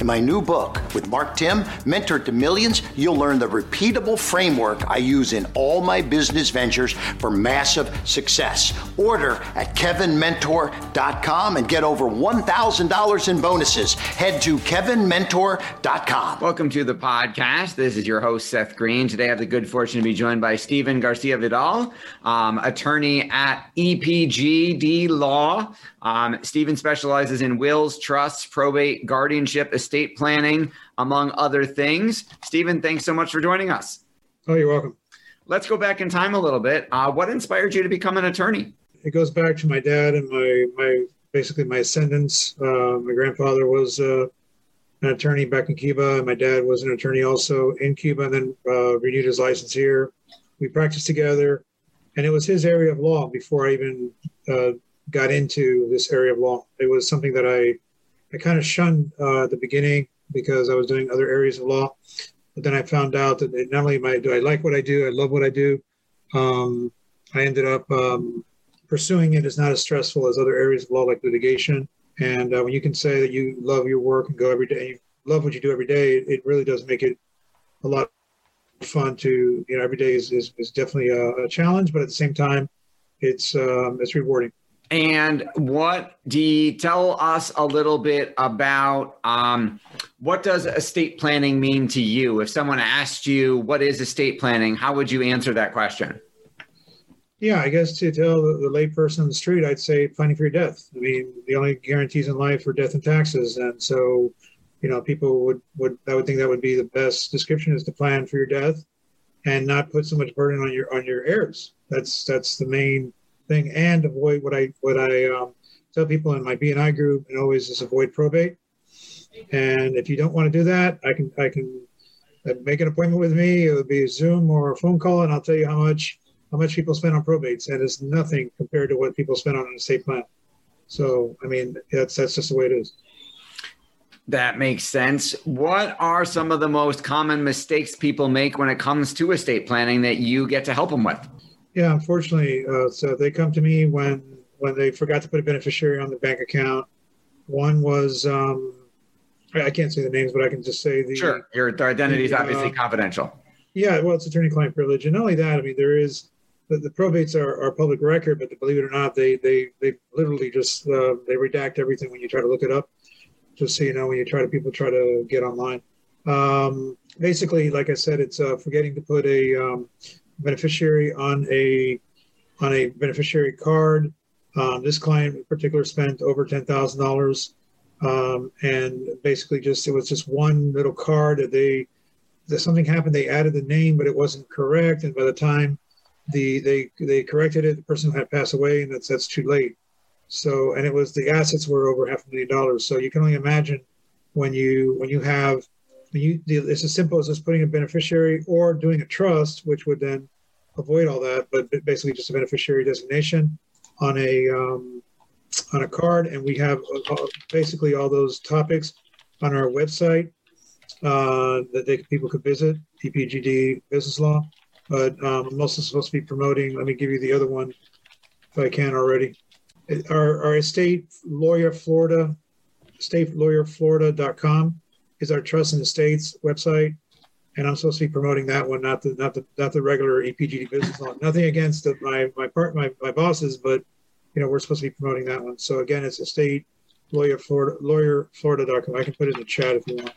In my new book with Marc Timm, Mentor to Millions, you'll learn the repeatable framework I use in all my business ventures for massive success. Order at kevinmentor.com and get over $1,000 in bonuses. Head to kevinmentor.com. Welcome to the podcast. This is your host, Seth Greene. Today I have the good fortune to be joined by Stephen Garcia Vidal, um, attorney at EPGD Law. Um, Stephen specializes in wills, trusts, probate, guardianship, estate planning, among other things. Stephen, thanks so much for joining us. Oh, you're welcome. Let's go back in time a little bit. Uh, what inspired you to become an attorney? It goes back to my dad and my my basically my ascendants. Uh, my grandfather was uh, an attorney back in Cuba. And my dad was an attorney also in Cuba, and then uh, renewed his license here. We practiced together, and it was his area of law before I even uh, got into this area of law. It was something that I I kind of shunned uh, the beginning because I was doing other areas of law. But then I found out that not only I, do I like what I do, I love what I do. Um, I ended up um, pursuing it is not as stressful as other areas of law like litigation. And uh, when you can say that you love your work and go every day, you love what you do every day, it, it really does make it a lot fun to, you know, every day is, is, is definitely a, a, challenge, but at the same time, it's, um, it's rewarding. And what do you tell us a little bit about um, what does estate planning mean to you? If someone asked you what is estate planning, how would you answer that question? Yeah, I guess to tell the, the layperson on the street, I'd say planning for your death. I mean, the only guarantees in life are death and taxes, and so, you know, people would would I would think that would be the best description is to plan for your death, and not put so much burden on your on your heirs. That's that's the main thing, and avoid what I what I um, tell people in my BNI group, and always is avoid probate. And if you don't want to do that, I can I can uh, make an appointment with me. It would be a Zoom or a phone call, and I'll tell you how much how much people spend on probates, and it's nothing compared to what people spend on an estate plan. So, I mean, that's that's just the way it is. That makes sense. What are some of the most common mistakes people make when it comes to estate planning that you get to help them with? Yeah, unfortunately, uh, so they come to me when when they forgot to put a beneficiary on the bank account. One was um, I can't say the names, but I can just say the sure. Your identity is obviously uh, confidential. Yeah, well, it's attorney-client privilege, and not only that, I mean, there is the, the probates are, are public record, but believe it or not, they they they literally just uh, they redact everything when you try to look it up. Just so you know, when you try to people try to get online. Um, basically, like I said, it's uh, forgetting to put a um, beneficiary on a on a beneficiary card. Um, this client in particular spent over ten thousand um, dollars, and basically just it was just one little card that they that something happened. They added the name, but it wasn't correct, and by the time the they they corrected it. The person had passed away, and that's that's too late. So, and it was the assets were over half a million dollars. So you can only imagine when you when you have when you it's as simple as just putting a beneficiary or doing a trust, which would then avoid all that. But basically, just a beneficiary designation on a um, on a card, and we have uh, uh basically all those topics on our website uh, that they, people could visit. EPGD Business Law but um, I'm also supposed to be promoting. Let me give you the other one if I can already. Our, our estate lawyer Florida, estateLawyerFlorida.com is our trust and estates website, and I'm supposed to be promoting that one, not the not the not the regular EPGD business law. Nothing against the, my my part my, my bosses, but you know we're supposed to be promoting that one. So again, it's estate lawyer Florida lawyer Florida.com. I can put it in the chat if you want.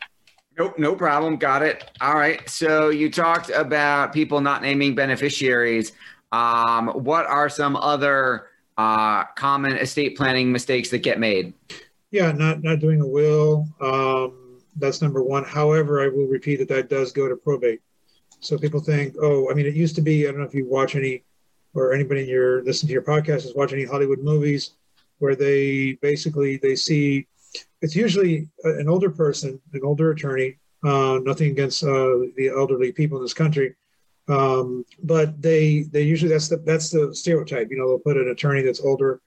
Nope, no problem. Got it. All right. So you talked about people not naming beneficiaries. Um, what are some other uh, common estate planning mistakes that get made? Yeah, not not doing a will. Um, that's number one. However, I will repeat that that does go to probate. So people think, oh, I mean, it used to be. I don't know if you watch any, or anybody in your listen to your podcast is watching any Hollywood movies, where they basically they see. It's usually an older person, an older attorney. Uh, nothing against uh, the elderly people in this country, um, but they they usually that's the that's the stereotype. You know, they'll put an attorney that's older,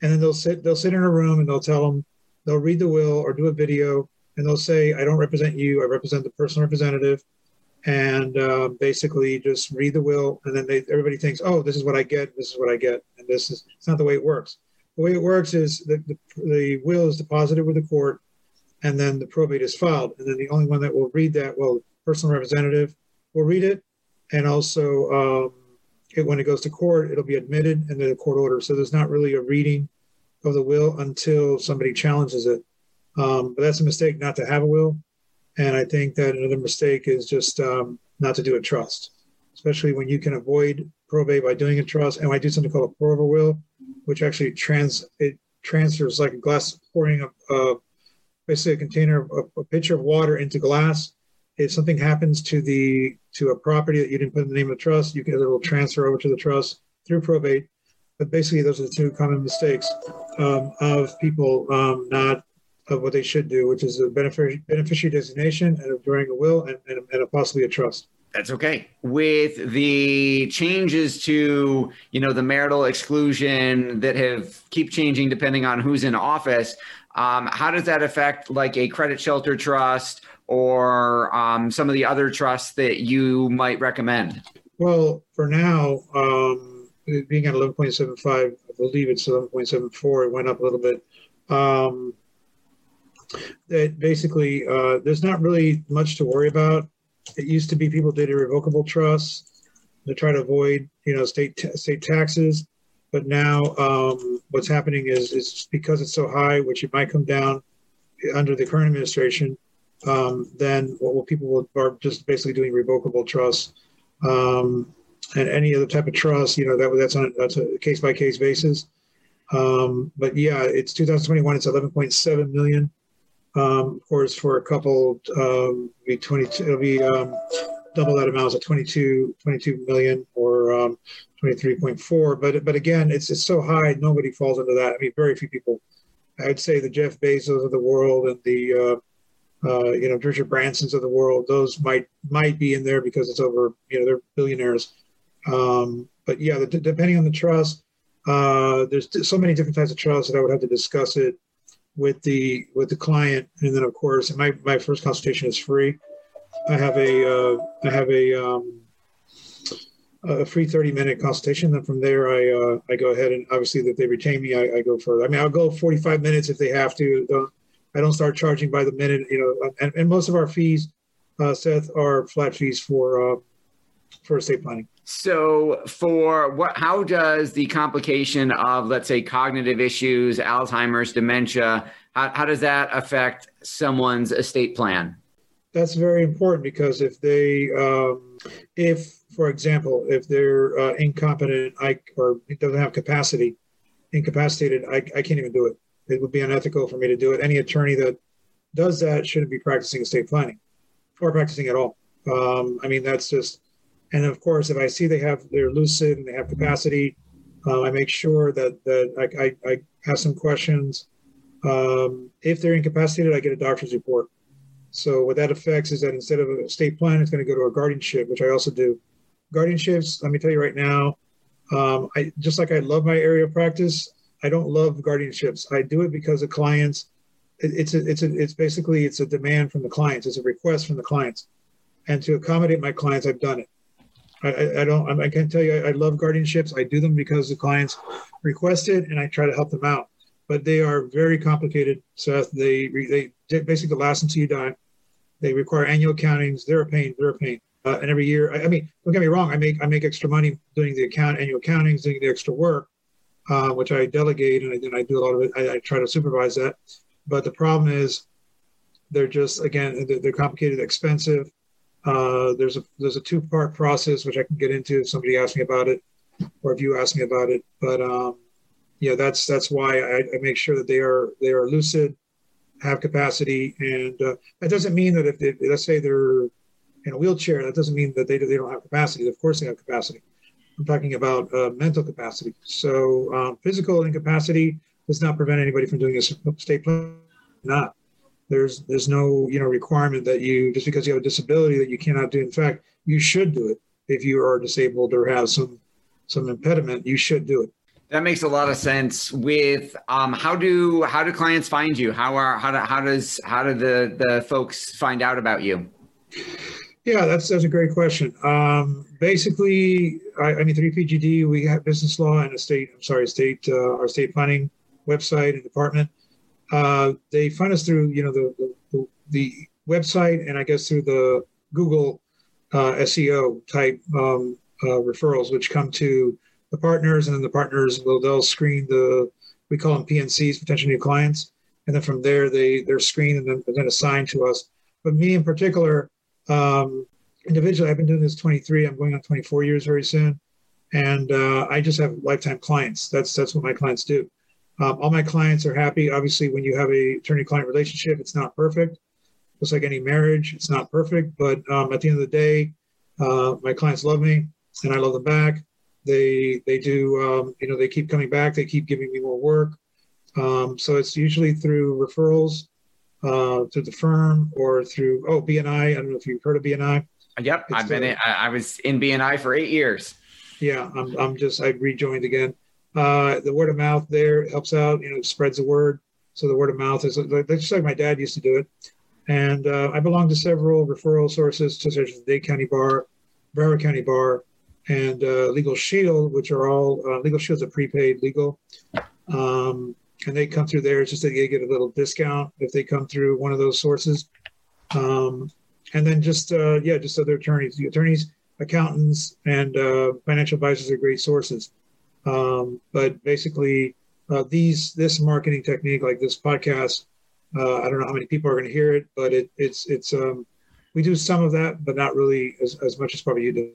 and then they'll sit they'll sit in a room and they'll tell them they'll read the will or do a video and they'll say, "I don't represent you. I represent the personal representative," and uh, basically just read the will, and then they everybody thinks, "Oh, this is what I get. This is what I get," and this is it's not the way it works. The way it works is that the, the will is deposited with the court, and then the probate is filed, and then the only one that will read that, well, personal representative will read it, and also um, it, when it goes to court, it'll be admitted and then a court order. So there's not really a reading of the will until somebody challenges it. Um, but that's a mistake not to have a will. And I think that another mistake is just um, not to do a trust, especially when you can avoid probate by doing a trust. And I do something called a pour over will, which actually trans it transfers like a glass pouring a, uh, basically a container, a, a pitcher of water into glass if something happens to the to a property that you didn't put in the name of the trust, you can it will transfer over to the trust through probate. But basically, those are the two common mistakes um, of people um, not of what they should do, which is a beneficiary, beneficiary designation and of drawing a will and, and, and a possibly a trust. That's okay. With the changes to, you know, the marital exclusion that have keep changing depending on who's in office, um, how does that affect like a credit shelter trust or um, some of the other trusts that you might recommend? Well, for now, um, being at 11.75, I believe it's 11.74, it went up a little bit. Um, that basically, uh, there's not really much to worry about. It used to be people did irrevocable trusts to try to avoid, you know, state t- state taxes. But now, um, what's happening is is because it's so high, which it might come down under the current administration um, then what people will, are just basically doing revocable trusts. Um, and any other type of trust, you know, that that's on that's a case by case basis. Um, but yeah, it's 2021. It's 11.7 million. Um, of course, for a couple, um, be 22. It'll be um, double that amount, so 22, 22 million or um, 23.4. But but again, it's it's so high, nobody falls into that. I mean, very few people. I'd say the Jeff Bezos of the world and the uh, uh, you know, Richard Branson's of the world, those might might be in there because it's over, you know, they're billionaires. Um, but yeah, the, depending on the trust, uh, there's so many different types of trusts that I would have to discuss it with the with the client, and then of course, my my first consultation is free. I have a uh, I have a um, a free 30 minute consultation. Then from there, I uh, I go ahead and obviously if they retain me, I, I, go further. I mean, I'll go 45 minutes if they have to. Don't, I don't start charging by the minute, you know, and, and most of our fees, uh, Seth, are flat fees for uh, for estate planning. So, for what, how does the complication of, let's say, cognitive issues, Alzheimer's, dementia, how, how does that affect someone's estate plan? That's very important because if they, um, if, for example, if they're uh, incompetent I, or doesn't have capacity, incapacitated, I, I can't even do it it would be unethical for me to do it. Any attorney that does that shouldn't be practicing estate planning or practicing at all. Um, I mean, that's just, and of course, if I see they have, they're lucid and they have capacity, uh, I make sure that, that I, I, I ask some questions. Um, if they're incapacitated, I get a doctor's report. So what that affects is that instead of a state plan, it's going to go to a guardianship, which I also do. Guardianships, let me tell you right now, um, I just like I love my area of practice, I don't love guardianships. I do it because of clients. It, it's a, it's a, it's basically it's a demand from the clients. It's a request from the clients, and to accommodate my clients, I've done it. I, I, don't. I can't tell you. I, I love guardianships. I do them because the clients request it, and I try to help them out. But they are very complicated, Seth. They they basically last until you die. They require annual accountings. They're a pain. They're a pain. Uh, and every year, I, I, mean, don't get me wrong. I make I make extra money doing the account annual accountings, doing the extra work uh, which I delegate and I, and I do a lot of it. I, I, try to supervise that. But the problem is They're just again they're, they're complicated, expensive. Uh, there's a there's a two part process which I can get into if somebody asks me about it, or if you ask me about it. But um, yeah, that's that's why I, I, make sure that they are they are lucid, have capacity, and uh, that doesn't mean that if they, let's say they're in a wheelchair, that doesn't mean that they they don't have capacity. Of course, they have capacity. I'm talking about uh, mental capacity. So um, physical incapacity does not prevent anybody from doing a state plan. Not there's there's no you know requirement that you just because you have a disability that you cannot do. In fact, you should do it if you are disabled or have some some impediment. You should do it. That makes a lot of sense. With um, how do how do clients find you? How are how do, how does how do the the folks find out about you? Yeah, that's that's a great question. Um, basically, I, I mean, through EPGD, we have business law and a state. I'm sorry, state uh, our state planning website and department. Uh, they find us through you know the, the, the website and I guess through the Google uh, SEO type um, uh, referrals, which come to the partners, and then the partners will they'll screen the we call them PNCs, potential new clients, and then from there they they're screened and then, then assigned to us. But me in particular, um, individually, I've been doing this 23. I'm going on 24 years very soon, and uh, I just have lifetime clients. That's that's what my clients do. Um, all my clients are happy. Obviously, when you have a attorney-client relationship, it's not perfect. Just like any marriage, it's not perfect. But um, at the end of the day, uh, my clients love me, and I love them back. They they do um, you know they keep coming back. They keep giving me more work. Um, so it's usually through referrals uh, through the firm or through oh BNI. I don't know if you've heard of BNI. Yep, it's I've been. in, I was in BNI for eight years. Yeah, I'm. I'm just. I rejoined again. Uh, the word of mouth there helps out. You know, spreads the word. So the word of mouth is like, just like my dad used to do it. And uh, I belong to several referral sources, such as the Dade County Bar, Broward County Bar, and uh, Legal Shield, which are all uh, Legal Shield's a prepaid legal. Um, and they come through there. It's just that they get a little discount if they come through one of those sources. Um, and then just uh, yeah, just other attorneys, the attorneys, accountants, and uh, financial advisors are great sources. Um, but basically, uh, these this marketing technique, like this podcast, uh, I don't know how many people are going to hear it, but it, it's it's um, we do some of that, but not really as, as much as probably you do.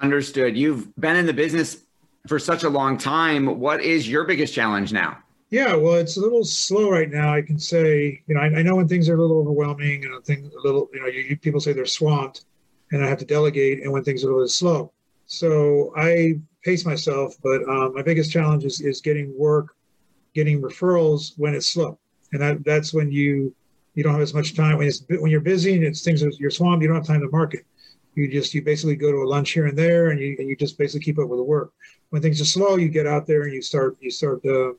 Understood. You've been in the business for such a long time. What is your biggest challenge now? Yeah, well, it's a little slow right now. I can say, you know, I, I know when things are a little overwhelming and things a little, you know, you, you, people say they're swamped, and I have to delegate, and when things are a little slow. So I pace myself, but um, my biggest challenge is, is getting work, getting referrals when it's slow, and that that's when you you don't have as much time when it's when you're busy and it's things are, you're swamped. You don't have time to market. You just you basically go to a lunch here and there, and you and you just basically keep up with the work. When things are slow, you get out there and you start you start. Uh,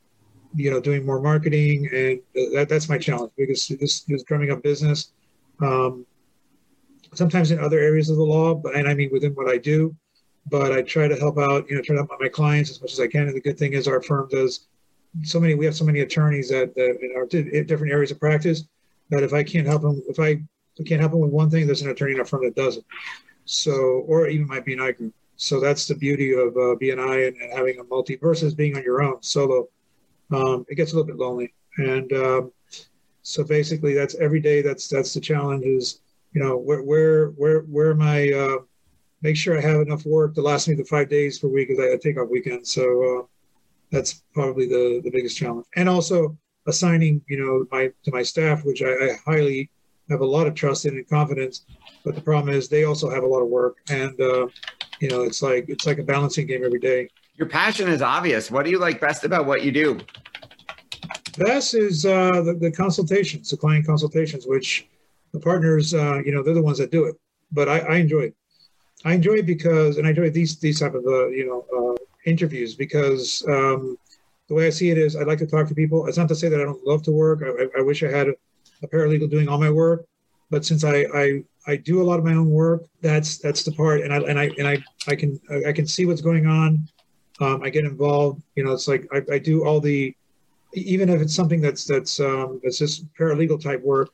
you know, doing more marketing, and that, that's my challenge because this is drumming up business. Um, sometimes in other areas of the law, but and I mean within what I do, but I try to help out, you know, try to help my clients as much as I can. And the good thing is our firm does so many. We have so many attorneys that, that in different areas of practice that if I can't help them, if I can't help them with one thing, there's an attorney in our firm that does it. So, or even my BNI group. So that's the beauty of uh, BNI and, and having a multi versus being on your own solo um, it gets a little bit lonely. And um, so basically, that's every day. That's that's the challenge. Is you know where where where where am I? Uh, make sure I have enough work to last me the five days per week because I take off weekends. So uh, that's probably the the biggest challenge. And also assigning you know my to my staff, which I, I highly have a lot of trust in and confidence. But the problem is they also have a lot of work, and uh, you know it's like it's like a balancing game every day. Your passion is obvious. What do you like best about what you do? Best is uh, the, the, consultations, the client consultations, which the partners, uh, you know, they're the ones that do it. But I, I enjoy it. I enjoy it because, and I enjoy these these type of uh, you know uh, interviews because um, the way I see it is, I like to talk to people. It's not to say that I don't love to work. I, I wish I had a, paralegal doing all my work, but since I, I I do a lot of my own work, that's that's the part, and I and I and I I can I can see what's going on. Um, I get involved. You know, it's like I, I do all the even if it's something that's that's um, that's just paralegal type work,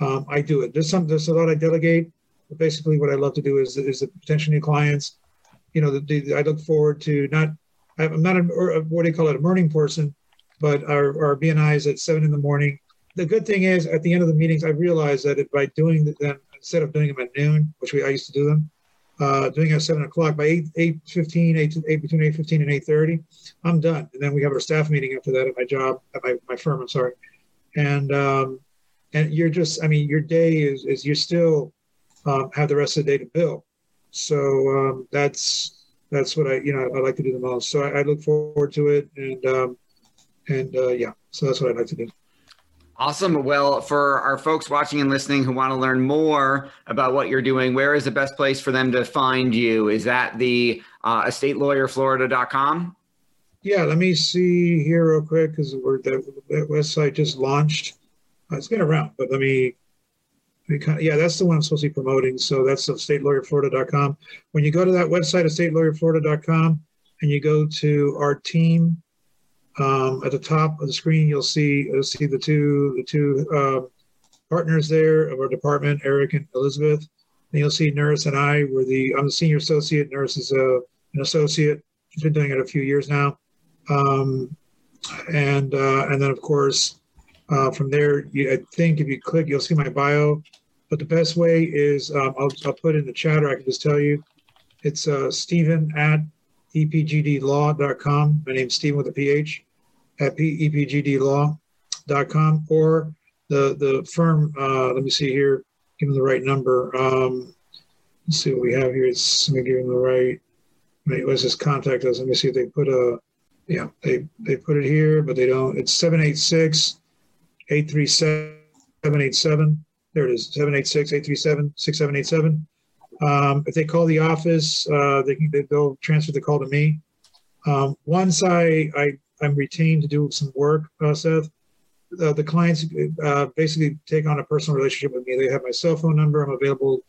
um, I do it. There's some there's a lot I delegate, basically what I love to do is is the potential new clients. You know, the, the, I look forward to not. I'm not a, what do you call it a morning person, but our our BNI is at seven in the morning, the good thing is at the end of the meetings, I realized that if by doing them instead of doing them at noon, which we I used to do them, uh, doing at seven o'clock by eight eight fifteen, eight, eight between eight fifteen and eight thirty, I'm done. And then we have our staff meeting after that at my job at my, my firm. I'm sorry, and um, and you're just I mean your day is is you still um, have the rest of the day to build. So um, that's that's what I you know I like to do the most. So I, I look forward to it, and um, and uh, yeah, so that's what I like to do. Awesome. Well, for our folks watching and listening who want to learn more about what you're doing, where is the best place for them to find you? Is that the uh, estatelawyerflorida.com? Yeah, let me see here real quick because that, that website just launched. Uh, it's been around, but let me, let me kind of, yeah, that's the one I'm supposed to be promoting. So that's estatelawyerflorida.com. When you go to that website, estatelawyerflorida.com, and you go to our team um, at the top of the screen, you'll see you'll see the two the two uh, partners there of our department, Eric and Elizabeth. And you'll see Nurse and I. We're the I'm the senior associate. Nurse is a, an associate. She's been doing it a few years now. Um, and uh, and then of course uh, from there, you, I think if you click, you'll see my bio. But the best way is um, I'll, I'll put in the chat, or I can just tell you. It's uh, Stephen at epgdlaw.com. My name's Stephen with a PH at epgdlaw.com or the the firm. Uh, let me see here. Give them the right number. Um, let's see what we have here. It's, let me give them the right. Let's just contact us. Let me see if they put a. Yeah, they they put it here, but they don't. It's 786 837 787. There it is 786 837 6787. Um, if they call the office, uh, they can, they'll transfer the call to me. Um, once I, I, I'm retained to do some work, uh, Seth, the, the clients uh, basically take on a personal relationship with me. They have my cell phone number. I'm available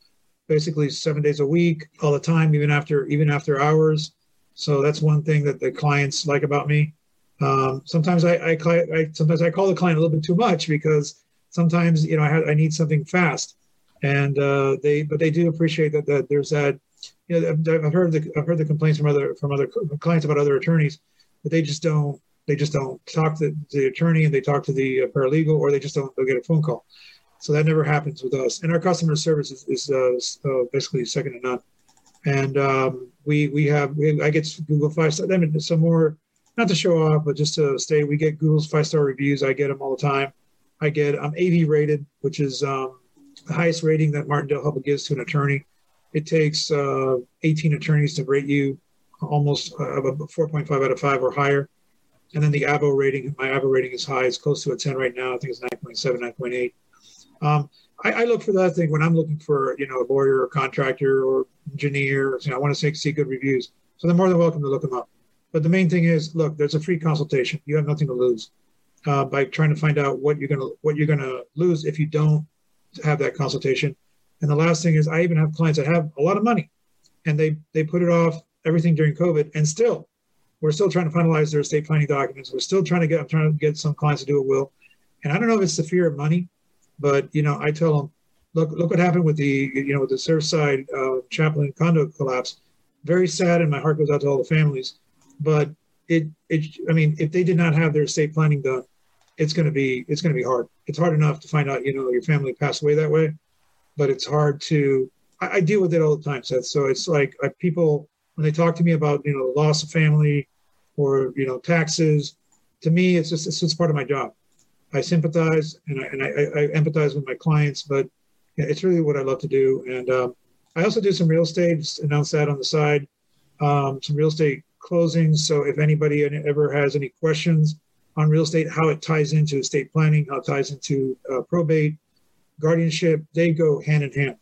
basically seven days a week, all the time, even after even after hours. So that's one thing that the clients like about me. Um, sometimes I, I, I, sometimes I call the client a little bit too much because sometimes you know I, have, I need something fast. And uh, they but they do appreciate that, that there's that you know I've heard the I've heard the complaints from other from other clients about other attorneys but they just don't they just don't talk to the attorney and they talk to the uh, paralegal or they just don't they'll get a phone call. So that never happens with us. And our customer service is, is uh, basically second to none. And um, we we have we, I get Google five star I mean some more not to show off but just to stay we get Google's five star reviews. I get them all the time I get I'm AV rated which is um, the highest rating that Martindale Hubbell gives to an attorney. It takes uh, 18 attorneys to rate you almost uh, 4.5 out of 5 or higher. And then the Avvo rating, my Avvo rating is high. It's close to a 10 right now. I think it's 9.7, 9.8. Um, I, I, look for that thing when I'm looking for, you know, a lawyer or contractor or engineer. You know, I want to see good reviews. So they're more than welcome to look them up. But the main thing is, look, there's a free consultation. You have nothing to lose uh, by trying to find out what you're gonna what you're gonna lose if you don't have that consultation. And the last thing is, I even have clients that have a lot of money, and they they put it off everything during COVID, and still, we're still trying to finalize their estate planning documents. We're still trying to get I'm trying to get some clients to do a will, and I don't know if it's the fear of money, but you know, I tell them, look look what happened with the you know with the Surfside uh, Champlain condo collapse. Very sad, and my heart goes out to all the families. But it it I mean, if they did not have their estate planning done, it's going to be it's going to be hard. It's hard enough to find out you know your family passed away that way, but it's hard to. I, I deal with it all the time, Seth. So it's like people when they talk to me about you know loss of family or you know taxes. To me, it's just it's just part of my job. I sympathize and I, and I, I empathize with my clients, but it's really what I love to do. And um, I also do some real estate. Just announce that on the side. Um, some real estate closings. So if anybody ever has any questions on real estate, how it ties into estate planning, how it ties into uh, probate, guardianship, they go hand in hand.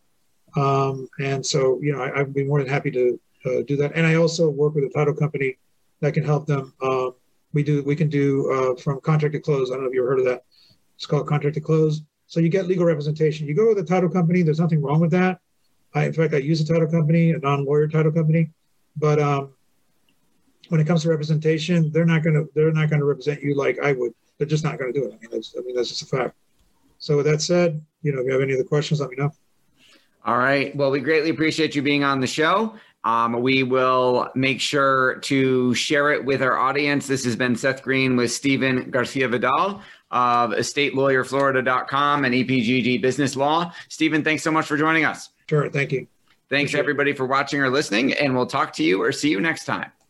Um, and so, you know, I, would be more than happy to uh, do that. And I also work with a title company that can help them. Um, we do, we can do uh, from contract to close. I don't know if you ever heard of that. It's called contract to close. So you get legal representation. You go with a title company. There's nothing wrong with that. I, in fact, I use a title company, a non-lawyer title company, but um, when it comes to representation, they're not going to they're not going to represent you like I would. They're just not going to do it. I mean, that's I mean that's just a fact. So with that said, you know, if you have any other questions, let me know. All right. Well, we greatly appreciate you being on the show. Um, we will make sure to share it with our audience. This has been Seth Greene with Stephen Garcia Vidal. of estatelawyerflorida.com and EPGD Business Law. Stephen, thanks so much for joining us. Sure. Thank you. Thanks, Appreciate everybody, for watching or listening, and we'll talk to you or see you next time.